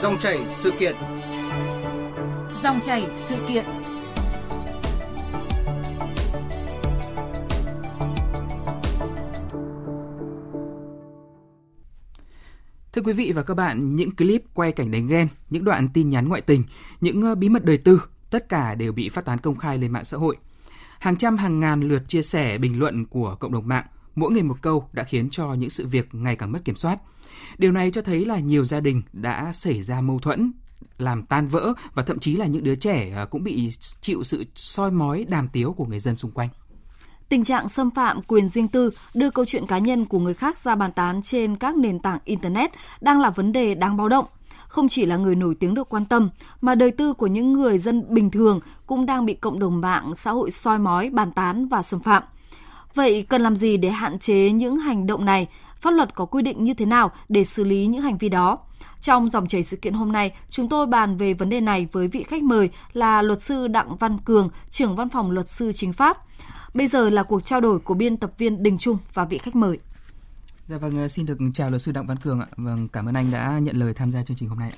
Dòng chảy sự kiện. Dòng chảy sự kiện. Thưa quý vị và các bạn, những clip quay cảnh đánh ghen, những đoạn tin nhắn ngoại tình, những ờ, bí mật đời tư, tất cả đều bị phát tán công khai lên mạng xã hội. Hàng trăm hàng ngàn lượt chia sẻ bình luận của cộng đồng mạng, mỗi người một câu đã khiến cho những sự việc ngày càng mất kiểm soát. Điều này cho thấy là nhiều gia đình đã xảy ra mâu thuẫn, làm tan vỡ và thậm chí là những đứa trẻ à, cũng bị chịu sự soi mói đàm tiếu của người dân xung quanh. Tình trạng xâm phạm quyền riêng tư, đưa câu chuyện cá nhân của người khác ra bàn tán trên các nền tảng Internet đang là vấn đề đáng báo động. Không chỉ là người nổi tiếng được quan tâm, mà đời tư của những người dân bình thường cũng đang bị cộng đồng mạng xã hội soi mói, bàn tán và xâm phạm. Vậy cần làm gì để hạn chế những hành động này? Pháp luật có quy định như thế nào để xử lý những hành vi đó? Trong dòng chảy sự kiện hôm nay, chúng tôi bàn về vấn đề này với vị khách mời là luật sư Đặng Văn Cường, trưởng văn phòng luật sư chính pháp. Bây giờ là cuộc trao đổi của biên tập viên Đình Trung và vị khách mời. Dạ vâng, ờ, xin được chào luật sư Đặng Văn Cường ạ. Vâng, cảm ơn anh đã nhận lời tham gia chương trình hôm nay.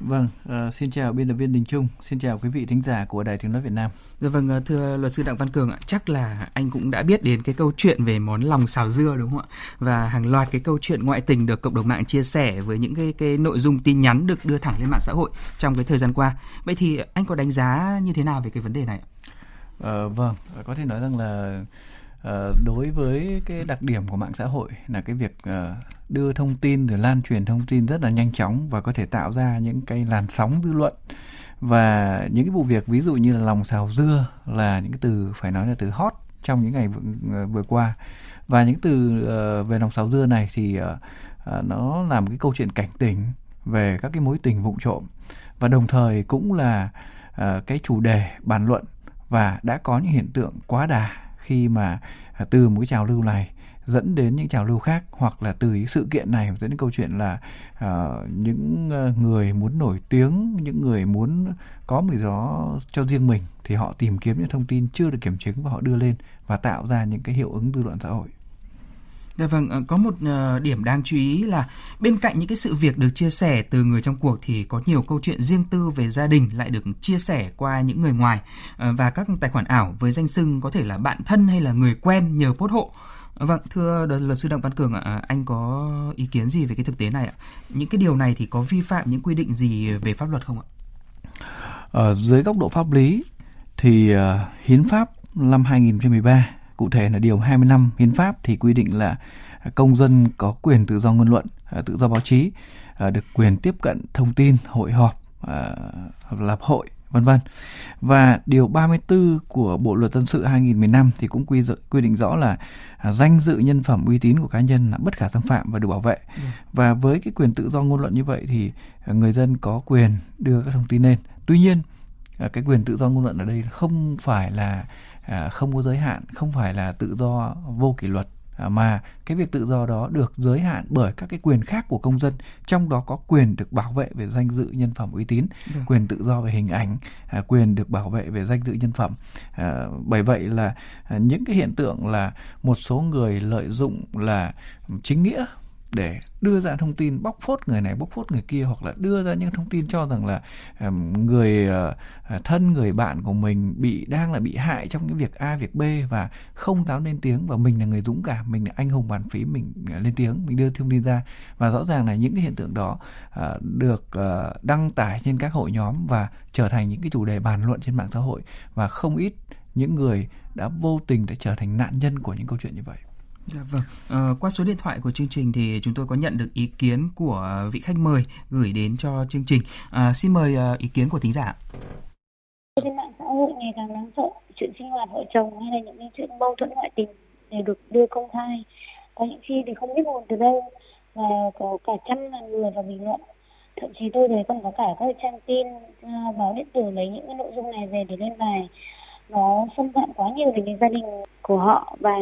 Vâng, uh, xin chào biên tập viên Đình Trung, xin chào quý vị thính giả của Đài Tiếng nói Việt Nam. Dạ vâng, thưa luật sư Đặng Văn Cường ạ, chắc là anh cũng đã biết đến cái câu chuyện về món lòng xào dưa đúng không ạ? Và hàng loạt cái câu chuyện ngoại tình được cộng đồng mạng chia sẻ với những cái cái nội dung tin nhắn được đưa thẳng lên mạng xã hội trong cái thời gian qua. Vậy thì anh có đánh giá như thế nào về cái vấn đề này ạ? Uh, vâng, có thể nói rằng là Ờ, đối với cái đặc điểm của mạng xã hội là cái việc ờ, đưa thông tin rồi lan truyền thông tin rất là nhanh chóng và có thể tạo ra những cái làn sóng dư luận. Và những cái vụ việc ví dụ như là lòng xào dưa là những cái từ phải nói là từ hot trong những ngày vừa, ờ, vừa qua. Và những từ uh, về lòng xào dưa này thì uh, uh, nó làm cái câu chuyện cảnh tỉnh về các cái mối tình vụng trộm. Và đồng thời cũng là uh, cái chủ đề bàn luận và đã có những hiện tượng quá đà khi mà à, từ một cái trào lưu này dẫn đến những trào lưu khác hoặc là từ những sự kiện này dẫn đến câu chuyện là uh, những ờ, người muốn nổi tiếng những người muốn có một gì đó cho riêng mình thì họ tìm kiếm những thông tin chưa được kiểm chứng và họ đưa lên và tạo ra những cái hiệu ứng dư luận xã hội. Dạ vâng, ờ, có một ờ, điểm đáng chú ý là bên cạnh những cái sự việc được chia sẻ từ người trong cuộc thì có nhiều câu chuyện riêng tư về gia đình lại được chia sẻ qua những người ngoài ờ, và các tài khoản ảo với danh xưng có thể là bạn thân hay là người quen nhờ post hộ. Vâng, thưa luật sư Đặng Văn Cường ạ, anh có ý kiến gì về cái thực tế này ạ? Những cái điều này thì có vi phạm những quy định gì về pháp luật không ạ? Ở dưới góc độ pháp lý thì uh, hiến pháp năm 2013 Cụ thể là điều 25 hiến pháp thì quy định là công dân có quyền tự do ngôn luận, à, tự do báo chí, à, được quyền tiếp cận thông tin, hội họp, à, lập hội vân vân. Và điều 34 của Bộ luật dân sự 2015 thì cũng quy quy định rõ là danh dự nhân phẩm uy tín của cá nhân là bất khả xâm phạm và được bảo vệ. Ừ. Và với cái quyền tự do ngôn luận như vậy thì người dân có quyền đưa các thông tin lên. Tuy nhiên cái quyền tự do ngôn luận ở đây không phải là À, không có giới hạn không phải là tự do vô kỷ luật à, mà cái việc tự do đó được giới hạn bởi các cái quyền khác của công dân trong đó có quyền được bảo vệ về danh dự nhân phẩm uy tín được. quyền tự do về hình ảnh à, quyền được bảo vệ về danh dự nhân phẩm bởi vậy là những cái hiện tượng là một số người lợi dụng là chính nghĩa để đưa ra thông tin bóc phốt người này, bóc phốt người kia, hoặc là đưa ra những thông tin cho rằng là người ờ, ờ, thân người bạn của mình bị, đang là bị hại trong cái việc A, việc B và không dám lên tiếng và mình là người dũng cảm, mình là anh hùng bàn phím, mình ờ, lên tiếng, mình đưa thông tin ra. Và rõ ràng là những cái hiện tượng đó được đăng tải trên các hội nhóm và trở thành những cái chủ đề bàn luận trên mạng xã hội. Và không ít những người đã vô tình để trở thành nạn nhân của những câu chuyện như vậy. Dạ vâng. À, qua số điện thoại của chương trình thì chúng tôi có nhận được ý kiến của vị khách mời gửi đến cho chương trình. À, xin mời ờ, ý kiến của thính giả. Trên mạng xã hội ngày càng đáng sợ, chuyện sinh hoạt vợ chồng hay là những cái chuyện mâu thuẫn ngoại tình đều được đưa công khai. Có những khi thì không biết nguồn từ đâu và có cả trăm ngàn người vào bình luận. Thậm chí tôi thấy còn có cả các trang tin ờ, báo điện tử lấy những cái nội dung này về để lên bài. Nó xâm phạm quá nhiều đến cái gia đình của họ và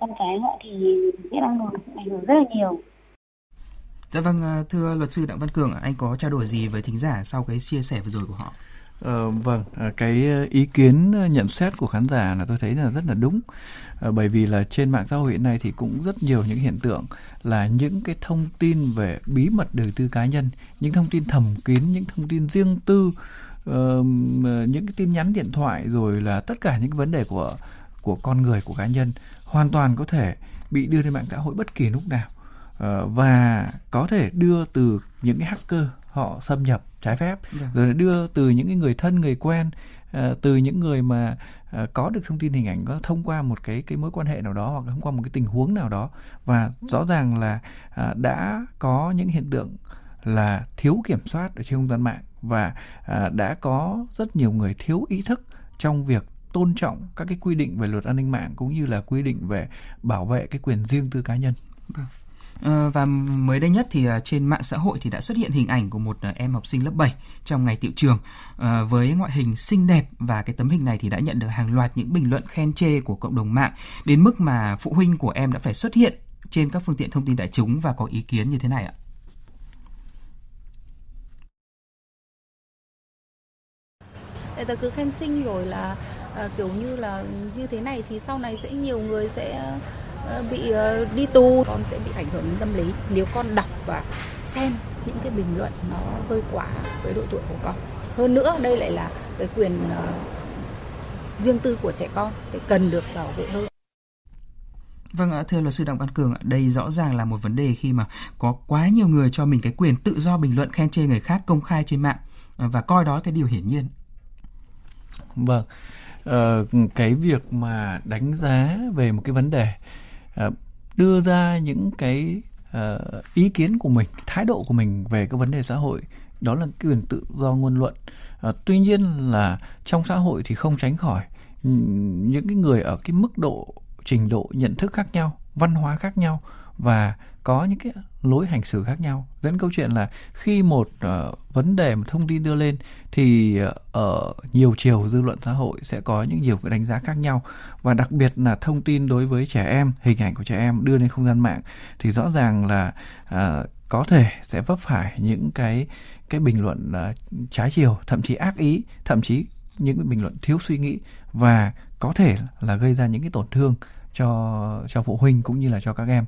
con cái họ thì biết ảnh hưởng ảnh hưởng rất là nhiều Dạ vâng, ờ, thưa luật sư Đặng Văn Cường, anh có trao đổi gì với thính giả sau cái chia sẻ vừa rồi của họ? Ờ, vâng, ờ, cái ý kiến nhận xét của khán giả là tôi thấy là rất là đúng. Bởi vì là trên mạng xã hội hiện nay thì cũng rất nhiều những hiện tượng là những cái thông tin về bí mật đời tư cá nhân, những thông tin thầm kín, những thông tin riêng tư, uh, những cái tin nhắn điện thoại rồi là tất cả những cái vấn đề của của con người của cá nhân hoàn toàn có thể bị đưa lên mạng xã hội bất kỳ lúc nào uh, và có thể đưa từ những cái hacker họ xâm nhập trái phép yeah. Dạ. rồi đưa từ những cái người thân người quen uh, từ những người mà uh, có được thông tin hình ảnh có thông qua một cái cái mối quan hệ nào đó hoặc thông qua một cái tình huống nào đó và rõ ràng là uh, đã có những hiện tượng là thiếu kiểm soát ở trên không gian mạng và uh, đã có rất nhiều người thiếu ý thức trong việc tôn trọng các cái quy định về luật an ninh mạng cũng như là quy định về bảo vệ cái quyền riêng tư cá nhân. Vâng. Ờ, và mới đây nhất thì ờ, trên mạng xã hội thì đã xuất hiện hình ảnh của một ờ, em học sinh lớp 7 trong ngày tiệu trường với ngoại hình xinh đẹp và cái tấm hình này thì đã nhận được hàng loạt những bình luận khen chê của cộng đồng mạng đến mức mà phụ huynh của em đã phải xuất hiện trên các phương tiện thông tin đại chúng và có ý kiến như thế này ạ. Người ta cứ khen xinh rồi là à, kiểu như là như thế này thì sau này sẽ nhiều người sẽ Ờ, bị ờ, đi tù. Con sẽ bị ảnh hưởng đến tâm lý. Nếu con đọc và xem những cái bình luận nó hơi quá với độ tuổi của con. Hơn nữa đây lại là cái quyền riêng tư của trẻ con để cần được bảo vệ hơn. Vâng ạ, thưa luật sư Đặng Văn Cường, đây rõ ràng là một vấn đề khi mà có quá nhiều người cho mình cái quyền tự do bình luận khen chê người khác công khai trên mạng và coi đó cái điều hiển nhiên. Vâng, uh, cái việc mà đánh giá về một cái vấn đề uh, đưa ra những cái uh, ý kiến của mình thái độ của mình về cái vấn đề xã hội đó là cái quyền tự do ngôn luận. Uh, tuy nhiên là trong xã hội thì không tránh khỏi những cái người ở cái mức độ trình độ nhận thức khác nhau văn hóa khác nhau và có những cái lối hành xử khác nhau. Dẫn câu chuyện là khi một uh, vấn đề một thông tin đưa lên thì uh, ở nhiều chiều dư luận xã hội sẽ có những nhiều cái đánh giá khác nhau. Và đặc biệt là thông tin đối với trẻ em hình ảnh của trẻ em đưa lên không gian mạng thì rõ ràng là uh, có thể sẽ vấp phải những cái cái bình luận uh, trái chiều thậm chí ác ý thậm chí những cái bình luận thiếu suy nghĩ và có thể là gây ra những cái tổn thương cho cho phụ huynh cũng như là cho các em.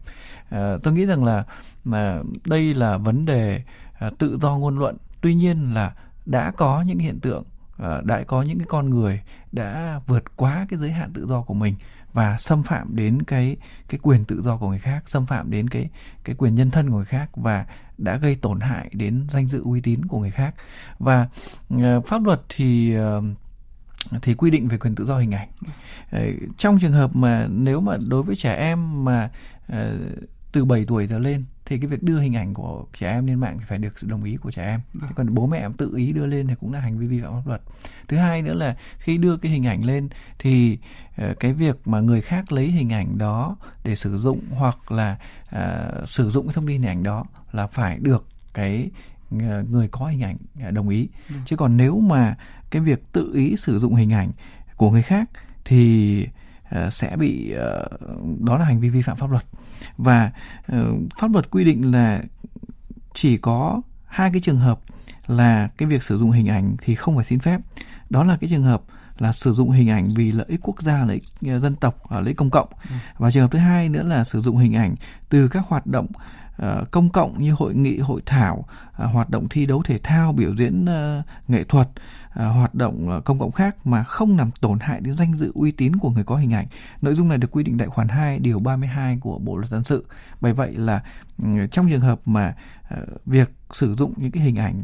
À, tôi nghĩ rằng là mà đây là vấn đề à, tự do ngôn luận. Tuy nhiên là đã có những hiện tượng à, đã có những cái con người đã vượt quá cái giới hạn tự do của mình và xâm phạm đến cái cái quyền tự do của người khác xâm phạm đến cái cái quyền nhân thân của người khác và đã gây tổn hại đến danh dự uy tín của người khác. Và uh, pháp luật thì uh, thì quy định về quyền tự do hình ảnh trong trường hợp mà nếu mà đối với trẻ em mà ờ, từ 7 tuổi trở lên thì cái việc đưa hình ảnh của trẻ em lên mạng thì phải được sự đồng ý của trẻ em. Thế còn bố mẹ em tự ý đưa lên thì cũng là hành vi vi phạm pháp luật. Thứ hai nữa là khi đưa cái hình ảnh lên thì uh, cái việc mà người khác lấy hình ảnh đó để sử dụng hoặc là uh, sử dụng cái thông tin hình ảnh đó là phải được cái người có hình ảnh đồng ý. Ừ. Chứ còn nếu mà cái việc tự ý sử dụng hình ảnh của người khác thì uh, sẽ bị đó là hành vi vi phạm pháp luật và pháp luật quy định là chỉ có hai cái trường hợp là cái việc sử dụng hình ảnh thì không phải xin phép đó là cái trường hợp là sử dụng hình ảnh vì lợi ích quốc gia lợi ích dân tộc lợi ích công cộng ừ. và trường hợp thứ hai nữa là sử dụng hình ảnh từ các hoạt động Ờ, công cộng như hội nghị, hội thảo ờ, hoạt động thi đấu thể thao, biểu diễn ờ, nghệ thuật hoạt động công cộng khác mà không làm tổn hại đến danh dự, uy tín của người có hình ảnh. Nội dung này được quy định tại khoản 2 điều 32 của Bộ luật dân sự. Bởi vậy là ừ, trong trường hợp mà việc sử dụng những cái hình ảnh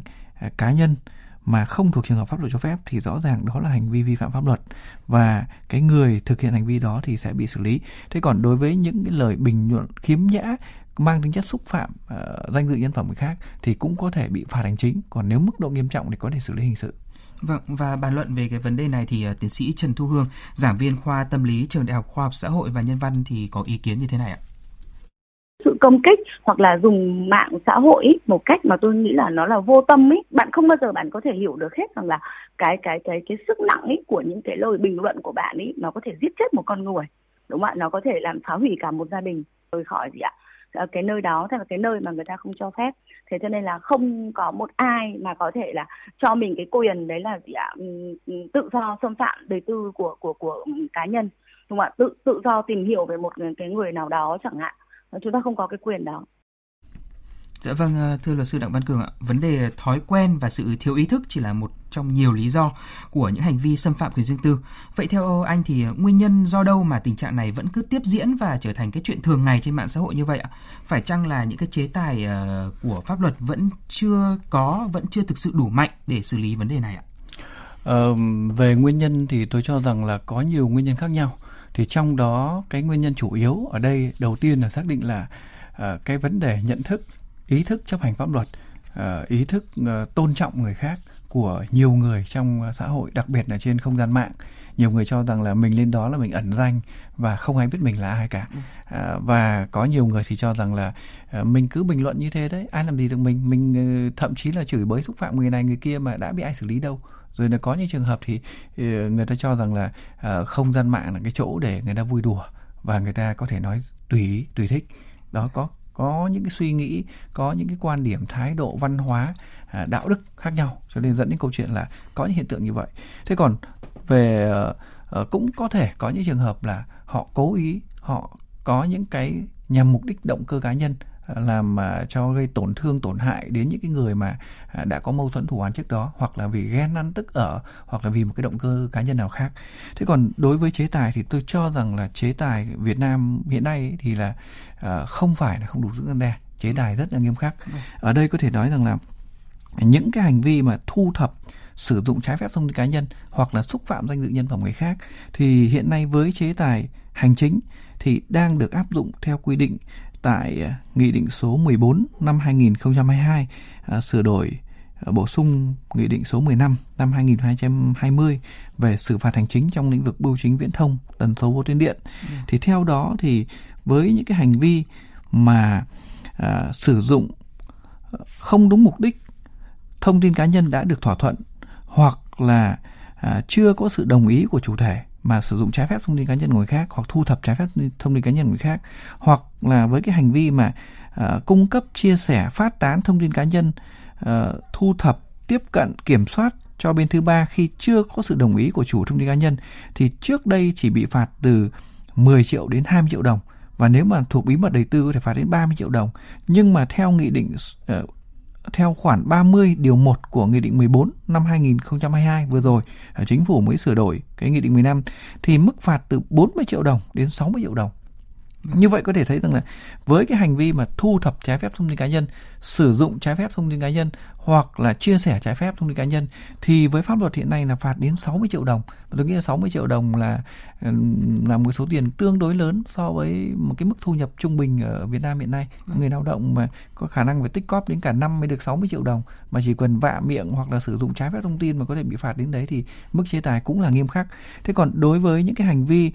cá nhân mà không thuộc trường hợp pháp luật cho phép thì rõ ràng đó là hành vi vi phạm pháp luật và cái người thực hiện hành vi đó thì sẽ bị xử lý. Thế còn đối với những cái lời bình luận khiếm nhã mang tính chất xúc phạm uh, danh dự nhân phẩm người khác thì cũng có thể bị phạt hành chính. Còn nếu mức độ nghiêm trọng thì có thể xử lý hình sự. Vâng, và bàn luận về cái vấn đề này thì uh, tiến sĩ Trần Thu Hương, giảng viên khoa tâm lý trường Đại học Khoa học Xã hội và Nhân văn thì có ý kiến như thế này ạ? sự công kích hoặc là dùng mạng xã hội ý, một cách mà tôi nghĩ là nó là vô tâm ấy bạn không bao giờ bạn có thể hiểu được hết rằng là cái cái cái cái sức nặng ấy của những cái lời bình luận của bạn ấy nó có thể giết chết một con người. Đúng không ạ? Nó có thể làm phá hủy cả một gia đình. Rời khỏi gì ạ cái nơi đó hay là cái nơi mà người ta không cho phép. Thế cho nên là không có một ai mà có thể là cho mình cái quyền đấy là gì ạ? Ừ, ừ, tự do xâm phạm đời tư của của của cá nhân. Đúng không ạ? Tự tự do tìm hiểu về một cái người nào đó chẳng hạn. Chúng ta không có cái quyền đó. Dạ vâng, ờ, thưa luật sư Đặng Văn Cường ạ, vấn đề thói quen và sự thiếu ý thức chỉ là một trong nhiều lý do của những hành vi xâm phạm quyền riêng tư. Vậy theo anh thì nguyên nhân do đâu mà tình trạng này vẫn cứ tiếp diễn và trở thành cái chuyện thường ngày trên mạng xã hội như vậy ạ? Phải chăng là những cái chế tài ờ, của pháp luật vẫn chưa có, vẫn chưa thực sự đủ mạnh để xử lý vấn đề này ạ? Ờ, về nguyên nhân thì tôi cho rằng là có nhiều nguyên nhân khác nhau. Thì trong đó cái nguyên nhân chủ yếu ở đây đầu tiên là xác định là uh, cái vấn đề nhận thức ý thức chấp hành pháp luật ờ, ý thức ờ, tôn trọng người khác của nhiều người trong xã hội đặc biệt là trên không gian mạng. Nhiều người cho rằng là mình lên đó là mình ẩn danh và không ai biết mình là ai cả. À, và có nhiều người thì cho rằng là à, mình cứ bình luận như thế đấy ai làm gì được mình? Mình thậm chí là chửi bới xúc phạm người này người kia mà đã bị ai xử lý đâu. Rồi là có những trường hợp thì người ta cho rằng là à, không gian mạng là cái chỗ để người ta vui đùa và người ta có thể nói tùy tùy thích. Đó có có những cái suy nghĩ có những cái quan điểm thái độ văn hóa à, đạo đức khác nhau. Cho nên dẫn đến câu chuyện là có những hiện tượng như vậy. Thế còn về uh, cũng có thể có những trường hợp là họ cố ý họ có những cái nhằm mục đích động cơ cá nhân làm mà cho gây tổn thương, tổn hại đến những cái người mà à, đã có mâu thuẫn thù oán trước đó, hoặc là vì ghen ăn tức ở, hoặc là vì một cái động cơ cá nhân nào khác. Thế còn đối với chế tài thì tôi cho rằng là chế tài Việt Nam hiện nay thì là à, không phải là không đủ sức gian đe. Chế tài rất là nghiêm khắc. Ở đây có thể nói rằng là những cái hành vi mà thu thập, sử dụng trái phép thông tin cá nhân hoặc là xúc phạm danh dự nhân phẩm người khác thì hiện nay với chế tài hành chính thì đang được áp dụng theo quy định tại à, Nghị định số 14 năm 2022 à, sửa đổi à, bổ sung Nghị định số 15 năm 2020 về xử phạt hành chính trong lĩnh vực bưu chính viễn thông, tần số vô tuyến điện. Ừ. Thì theo đó thì với những cái hành vi mà à, sử dụng không đúng mục đích thông tin cá nhân đã được thỏa thuận hoặc là à, chưa có sự đồng ý của chủ thể mà sử dụng trái phép thông tin cá nhân của người khác hoặc thu thập trái phép thông tin cá nhân của người khác hoặc là với cái hành vi mà uh, cung cấp chia sẻ phát tán thông tin cá nhân uh, thu thập tiếp cận kiểm soát cho bên thứ ba khi chưa có sự đồng ý của chủ thông tin cá nhân thì trước đây chỉ bị phạt từ 10 triệu đến 20 triệu đồng. Và nếu mà thuộc bí mật đời tư có thể phạt đến 30 triệu đồng. Nhưng mà theo nghị định uh, theo khoản 30 điều 1 của Nghị định 14 năm 2022 vừa rồi, à, chính phủ mới sửa đổi cái Nghị định 15 thì mức phạt từ 40 triệu đồng đến 60 triệu đồng. Như vậy có thể thấy rằng là với cái hành vi mà thu thập trái phép thông tin cá nhân, sử dụng trái phép thông tin cá nhân hoặc là chia sẻ trái phép thông tin cá nhân thì với pháp luật hiện nay là phạt đến 60 triệu đồng. Và tôi nghĩ là 60 triệu đồng là là một số tiền tương đối lớn so với một cái mức thu nhập trung bình ở Việt Nam hiện nay. Ừ. Người lao động mà có khả năng phải tích cóp đến cả năm mới được 60 triệu đồng mà chỉ cần vạ miệng hoặc là sử dụng trái phép thông tin mà có thể bị phạt đến đấy thì mức chế tài cũng là nghiêm khắc. Thế còn đối với những cái hành vi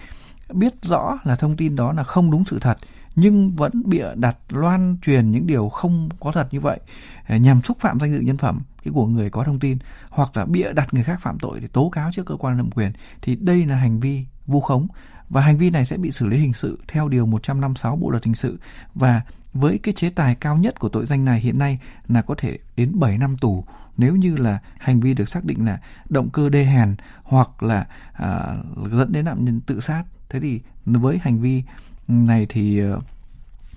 biết rõ là thông tin đó là không đúng sự thật nhưng vẫn bịa đặt loan truyền những điều không có thật như vậy à, nhằm xúc phạm danh dự nhân phẩm cái của người có thông tin hoặc là bịa đặt người khác phạm tội để tố cáo trước cơ quan thẩm quyền thì đây là hành vi vu khống. Và hành vi này sẽ bị xử lý hình sự theo điều 156 Bộ luật hình sự. Và với cái chế tài cao nhất của tội danh này hiện nay là có thể đến 7 năm tù. Nếu như là hành vi được xác định là động cơ đê hèn hoặc là à, dẫn đến nạn nhân tự sát thế thì với hành vi này thì ờ,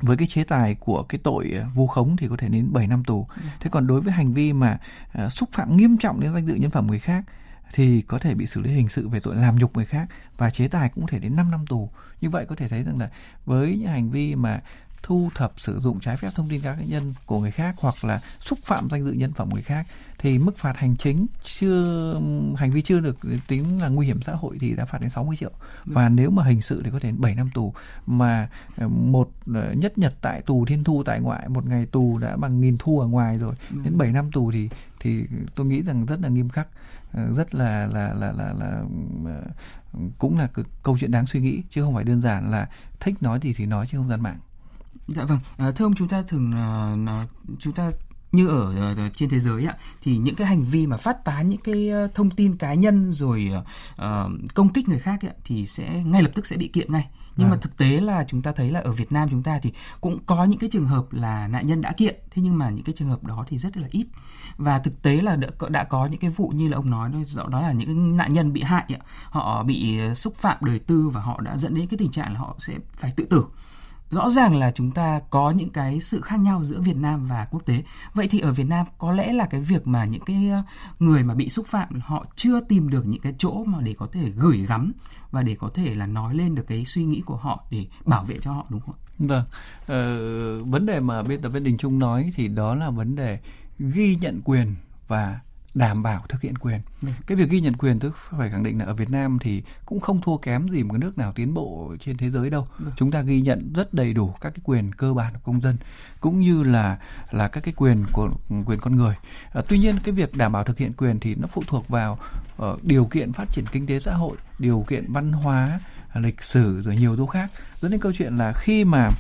với cái chế tài của cái tội ờ, vu khống thì có thể đến 7 năm tù. Ừ. Thế còn đối với hành vi mà uh, xúc phạm nghiêm trọng đến danh dự nhân phẩm người khác thì có thể bị xử lý hình sự về tội làm nhục người khác và chế tài cũng có thể đến 5 năm tù. Như vậy có thể thấy rằng là với những hành vi mà thu thập sử dụng trái phép thông tin cá nhân của người khác hoặc là xúc phạm danh dự nhân phẩm người khác thì mức phạt hành chính chưa hành vi chưa được tính là nguy hiểm xã hội thì đã phạt đến 60 triệu. Và nếu mà hình sự thì có thể đến 7 năm tù. Mà ờ, một ờ, nhất nhật tại tù thiên thu tại ngoại một ngày tù đã bằng nghìn thu ở ngoài rồi đến 7 năm tù thì thì tôi nghĩ rằng rất là nghiêm khắc ờ, rất là là là là, là, là cũng là câu chuyện đáng suy nghĩ chứ không phải đơn giản là thích nói gì thì nói trên không gian mạng Dạ vâng, à, thưa ông chúng ta thường uh, chúng ta như ở, ở trên thế giới ạ thì những cái hành vi mà phát tán những cái thông tin cá nhân rồi uh, công kích người khác ấy, thì sẽ ngay lập tức sẽ bị kiện ngay nhưng à. mà vâng. thực tế là chúng ta thấy là ở Việt Nam chúng ta thì cũng có những cái trường hợp là nạn nhân đã kiện thế nhưng mà những cái trường hợp đó thì rất là ít và thực tế là đã, đã có những cái vụ như là ông nói đó, đó là những nạn nhân bị hại ạ họ bị xúc phạm đời tư và họ đã dẫn đến cái tình trạng là họ sẽ phải tự tử rõ ràng là chúng ta có những cái sự khác nhau giữa Việt Nam và quốc tế. Vậy thì ở Việt Nam có lẽ là cái việc mà những cái ờ, người mà bị xúc phạm họ chưa tìm được những cái chỗ mà để có thể gửi gắm và để có thể là nói lên được cái suy nghĩ của họ để bảo vệ cho họ đúng không Vâng. Ờ, vấn đề mà bên tập viên Đình Trung nói thì đó là vấn đề ghi nhận quyền và đảm bảo thực hiện quyền. Ừ. Cái việc ghi nhận quyền tôi phải khẳng định là ở Việt Nam thì cũng không thua kém gì một cái nước nào tiến bộ trên thế giới đâu. Ừ. Chúng ta ghi nhận rất đầy đủ các cái quyền cơ bản của công dân cũng như là là các cái quyền của quyền con người. À, tuy nhiên cái việc đảm bảo thực hiện quyền thì nó phụ thuộc vào uh, điều kiện phát triển kinh tế xã hội, điều kiện văn hóa, lịch sử rồi nhiều thứ khác. Dẫn đến câu chuyện là khi mà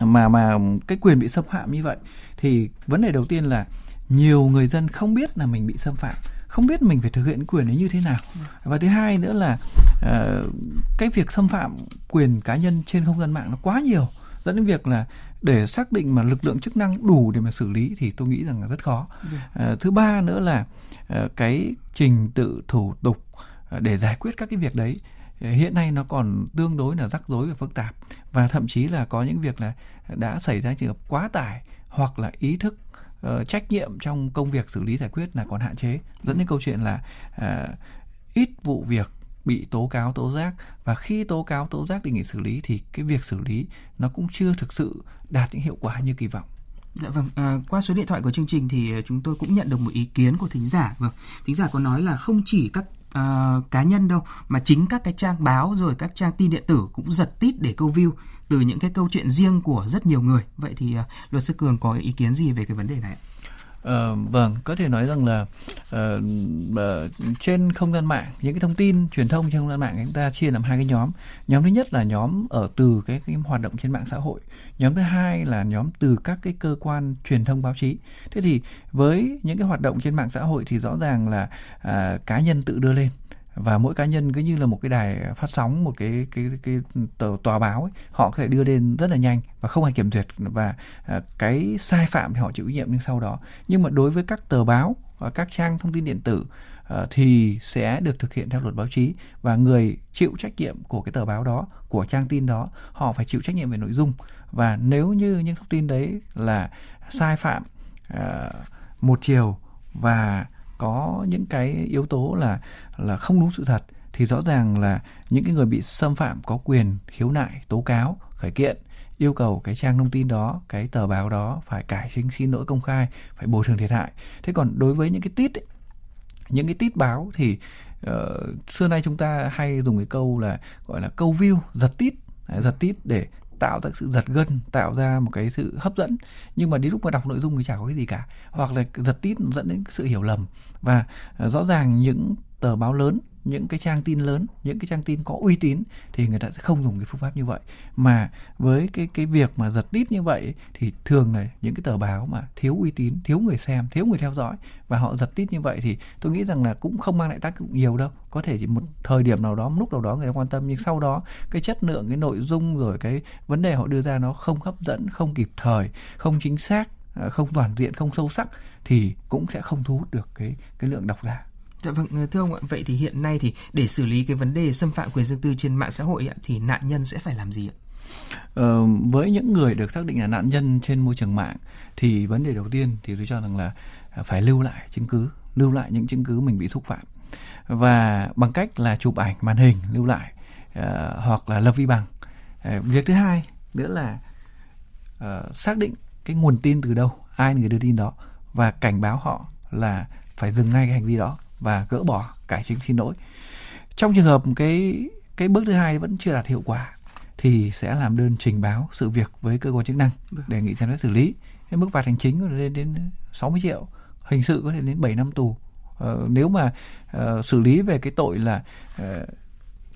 mà mà cái quyền bị xâm phạm như vậy thì vấn đề đầu tiên là nhiều người dân không biết là mình bị xâm phạm không biết mình phải thực hiện quyền ấy như thế nào. Và thứ hai nữa là uh, cái việc xâm phạm quyền cá nhân trên không gian mạng nó quá nhiều dẫn đến việc là để xác định mà lực lượng chức năng đủ để mà xử lý thì tôi nghĩ rằng là rất khó. Uh, thứ ba nữa là uh, cái trình tự thủ tục để giải quyết các cái việc đấy hiện nay nó còn tương đối là rắc rối và phức tạp. Và thậm chí là có những việc là đã xảy ra trường hợp quá tải hoặc là ý thức uh, trách nhiệm trong công việc xử lý giải quyết là còn hạn chế dẫn đến câu chuyện là uh, ít vụ việc bị tố cáo tố giác và khi tố cáo tố giác đề nghị xử lý thì cái việc xử lý nó cũng chưa thực sự đạt những hiệu quả như kỳ vọng Dạ vâng, à, qua số điện thoại của chương trình thì ờ, chúng tôi cũng nhận được một ý kiến của thính giả. Vâng, thính giả có nói là không chỉ các uh, cá nhân đâu mà chính các cái trang báo rồi các trang tin điện tử cũng giật tít để câu view từ những cái câu chuyện riêng của rất nhiều người. Vậy thì uh, luật sư Cường có ý kiến gì về cái vấn đề này? ạ? Uh, vâng, có thể nói rằng là uh, uh, trên không gian mạng những cái thông tin truyền thông trên không gian mạng chúng ta chia làm hai cái nhóm. Nhóm thứ nhất là nhóm ở từ cái, cái hoạt động trên mạng xã hội. Nhóm thứ hai là nhóm từ các cái cơ quan truyền thông báo chí. Thế thì với những cái hoạt động trên mạng xã hội thì rõ ràng là uh, cá nhân tự đưa lên và mỗi cá nhân cứ như là một cái đài phát sóng một cái cái cái, tờ, tòa báo ấy, họ có thể đưa lên rất là nhanh và không ai kiểm duyệt. Và à, cái sai phạm thì họ chịu trách nhiệm nhưng sau đó. Nhưng mà đối với các tờ báo và các trang thông tin điện tử à, thì sẽ được thực hiện theo luật báo chí. Và người chịu trách nhiệm của cái tờ báo đó của trang tin đó họ phải chịu trách nhiệm về nội dung. Và nếu như những thông tin đấy là sai phạm à, một chiều và có những cái yếu tố là là không đúng sự thật thì rõ ràng là những cái người bị xâm phạm có quyền khiếu nại tố cáo khởi kiện yêu cầu cái trang thông tin đó cái tờ báo đó phải cải chính xin lỗi công khai phải bồi thường thiệt hại. Thế còn đối với những cái tít ấy, những cái tít báo thì uh, xưa nay chúng ta hay dùng cái câu là gọi là câu view giật tít. Giật tít để tạo ra sự giật gân, tạo ra một cái sự hấp dẫn. Nhưng mà đến lúc mà đọc nội dung thì chả có cái gì cả. Hoặc là giật tít dẫn đến sự hiểu lầm. Và ờ, rõ ràng những tờ báo lớn những cái trang tin lớn, những cái trang tin có uy tín thì người ta sẽ không dùng cái phương pháp như vậy. Mà với cái cái việc mà giật tít như vậy thì thường là những cái tờ báo mà thiếu uy tín, thiếu người xem, thiếu người theo dõi và họ giật tít như vậy thì tôi nghĩ rằng là cũng không mang lại tác dụng nhiều đâu. Có thể chỉ một thời điểm nào đó, một lúc nào đó người ta quan tâm, nhưng sau đó cái chất lượng, cái nội dung rồi cái vấn đề họ đưa ra nó không hấp dẫn, không kịp thời, không chính xác à, không toàn diện, không sâu sắc thì cũng sẽ không thu hút được cái cái lượng độc giả. Dạ vâng, ờ, thưa ông ạ, vậy thì hiện nay thì để xử lý cái vấn đề xâm phạm quyền riêng tư trên mạng xã hội ạ, thì nạn nhân sẽ phải làm gì ạ? Ờ, với những người được xác định là nạn nhân trên môi trường mạng thì vấn đề đầu tiên thì tôi cho rằng là à, phải lưu lại chứng cứ, lưu lại những chứng cứ mình bị xúc phạm và bằng cách là chụp ảnh màn hình lưu lại uh, hoặc là lập vi bằng. Uh, việc thứ hai nữa là uh, xác định cái nguồn tin từ đâu, ai người đưa tin đó và cảnh báo họ là phải dừng ngay cái hành vi đó và gỡ bỏ cải chính xin lỗi. Trong trường hợp cái cái bước thứ hai vẫn chưa đạt hiệu quả thì sẽ làm đơn trình báo sự việc với cơ quan chức năng vâng. đề nghị xem xét xử lý. Cái mức phạt hành chính có thể lên đến 60 triệu hình sự có thể đến 7 năm tù. Ờ, nếu mà uh, xử lý về cái tội là uh,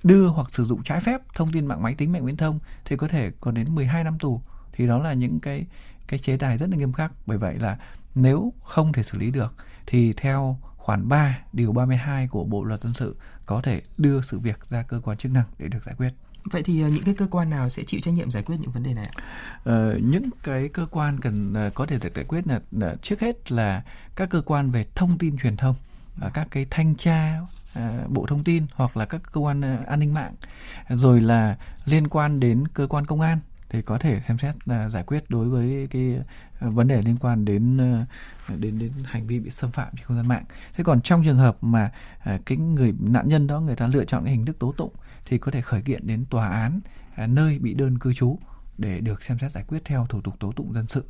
đưa hoặc sử dụng trái phép thông tin mạng máy tính mạng viễn thông thì có thể còn đến 12 năm tù. Thì đó là những cái cái chế tài rất là nghiêm khắc. Bởi vậy là nếu không thể xử lý được thì theo khoản 3 điều 32 của Bộ luật dân sự có thể đưa sự việc ra cơ quan chức năng để được giải quyết. Vậy thì ờ, những cái cơ quan nào sẽ chịu trách nhiệm giải quyết những vấn đề này ạ? Ờ, những cái cơ quan cần uh, có thể được giải quyết là, là trước hết là các cơ quan về thông tin truyền thông, uh, các cái thanh tra bộ thông tin hoặc là các cơ quan an ninh mạng, rồi là liên quan đến cơ quan công an thì có thể xem xét là giải quyết đối với cái à, vấn đề liên quan đến à, đến đến hành vi bị xâm phạm trên không gian mạng. Thế còn trong trường hợp mà à, cái người nạn nhân đó người ta lựa chọn cái hình thức tố tụng thì có thể khởi kiện đến tòa án nơi bị đơn cư trú để được xem xét giải quyết theo thủ tục tố tụng dân sự.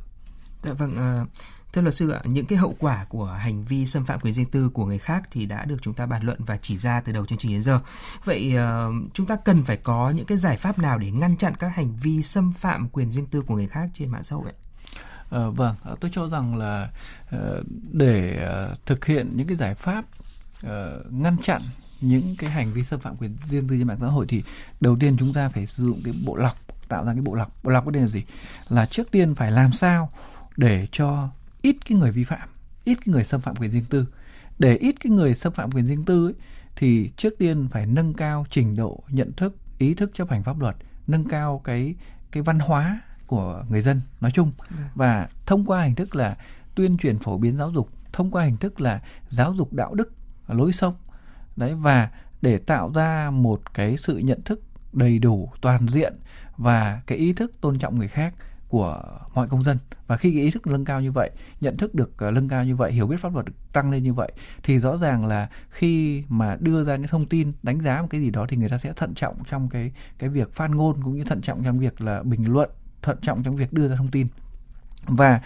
Dạ vâng, uh, thưa luật sư ạ, những cái hậu quả của hành vi xâm phạm quyền riêng tư của người khác thì đã được chúng ta bàn luận và chỉ ra từ đầu chương trình đến giờ. Vậy ờ, chúng ta cần phải có những cái giải pháp nào để ngăn chặn các hành vi xâm phạm quyền riêng tư của người khác trên mạng xã hội ạ? À, vâng, ờ, tôi cho rằng là để thực hiện những cái giải pháp ngăn chặn những cái hành vi xâm phạm quyền riêng tư trên mạng xã hội thì đầu tiên chúng ta phải sử dụng cái bộ lọc tạo ra cái bộ lọc bộ lọc có đề là gì là trước tiên phải làm sao để cho ít cái người vi phạm ít cái người xâm phạm quyền riêng tư. Để ít cái người xâm phạm quyền riêng tư ấy, thì trước tiên phải nâng cao trình độ nhận thức ý thức chấp hành pháp luật nâng cao cái cái văn hóa của người dân nói chung. Và thông qua hình thức là tuyên truyền phổ biến giáo dục thông qua hình thức là giáo dục đạo đức lối sống. Đấy và để tạo ra một cái sự nhận thức đầy đủ toàn diện và cái ý thức tôn trọng người khác của mọi công dân. Và khi cái ý thức nâng cao như vậy, nhận thức được ờ, nâng cao như vậy, hiểu biết pháp luật được tăng lên như vậy, thì rõ ràng là khi mà đưa ra những thông tin, đánh giá một cái gì đó thì người ta sẽ thận trọng trong cái cái việc phát ngôn cũng như thận trọng trong việc là bình luận, thận trọng trong việc đưa ra thông tin. Và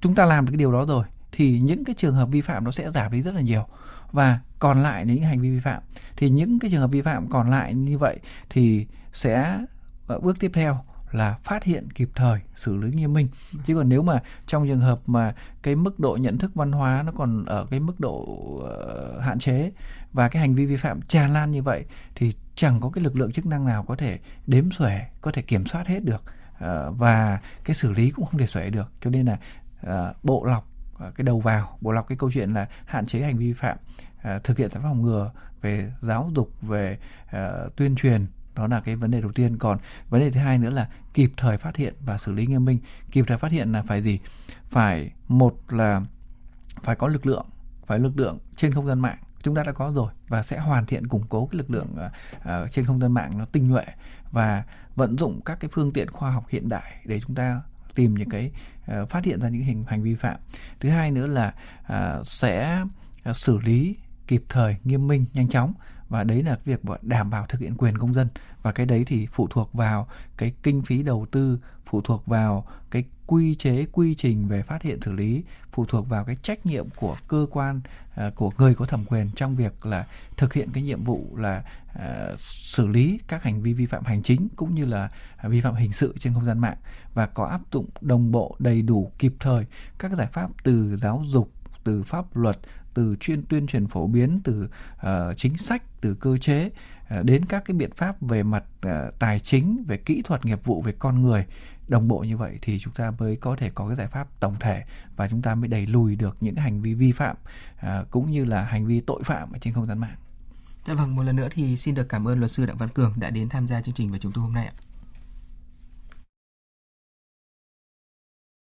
chúng ta làm được cái điều đó rồi thì những cái trường hợp vi phạm nó sẽ giảm đi rất là nhiều. Và còn lại những hành vi vi phạm, thì những cái trường hợp vi phạm còn lại như vậy thì sẽ ờ, bước tiếp theo là phát hiện kịp thời xử lý nghiêm minh. Chứ còn nếu mà trong trường hợp mà cái mức độ nhận thức văn hóa nó còn ở cái mức độ uh, hạn chế và cái hành vi vi phạm tràn lan như vậy thì chẳng có cái lực lượng chức năng nào có thể đếm xuể có thể kiểm soát hết được uh, và cái xử lý cũng không thể xuể được. Cho nên là uh, bộ lọc cái đầu vào bộ lọc cái câu chuyện là hạn chế hành vi vi phạm uh, thực hiện giải pháp phòng ngừa về giáo dục về uh, tuyên truyền đó là cái vấn đề đầu tiên. Còn vấn đề thứ hai nữa là kịp thời phát hiện và xử lý nghiêm minh. Kịp thời phát hiện là phải gì? Phải một là phải có lực lượng phải lực lượng trên không gian mạng. Chúng ta đã có rồi và sẽ hoàn thiện củng cố cái lực lượng uh, trên không gian mạng nó tinh nhuệ và vận dụng các cái phương tiện khoa học hiện đại để chúng ta tìm những cái uh, phát hiện ra những hình hành vi phạm. Thứ hai nữa là uh, sẽ uh, xử lý kịp thời nghiêm minh nhanh chóng và đấy là việc đảm bảo thực hiện quyền công dân. Và cái đấy thì phụ thuộc vào cái kinh phí đầu tư phụ thuộc vào cái quy chế quy trình về phát hiện xử lý phụ thuộc vào cái trách nhiệm của cơ quan à, của người có thẩm quyền trong việc là thực hiện cái nhiệm vụ là uh, xử lý các hành vi vi phạm hành chính cũng như là à, vi phạm hình sự trên không gian mạng. Và có áp dụng đồng bộ đầy đủ kịp thời các giải pháp từ giáo dục từ pháp luật từ chuyên tuyên truyền phổ biến từ uh, chính sách từ cơ chế uh, đến các cái biện pháp về mặt uh, tài chính về kỹ thuật nghiệp vụ về con người đồng bộ như vậy thì chúng ta mới có thể có cái giải pháp tổng thể và chúng ta mới đẩy lùi được những hành vi vi phạm uh, cũng như là hành vi tội phạm ở trên không gian mạng. Dạ vâng, một lần nữa thì xin được cảm ơn luật sư Đặng Văn Cường đã đến tham gia chương trình của chúng tôi hôm nay ạ.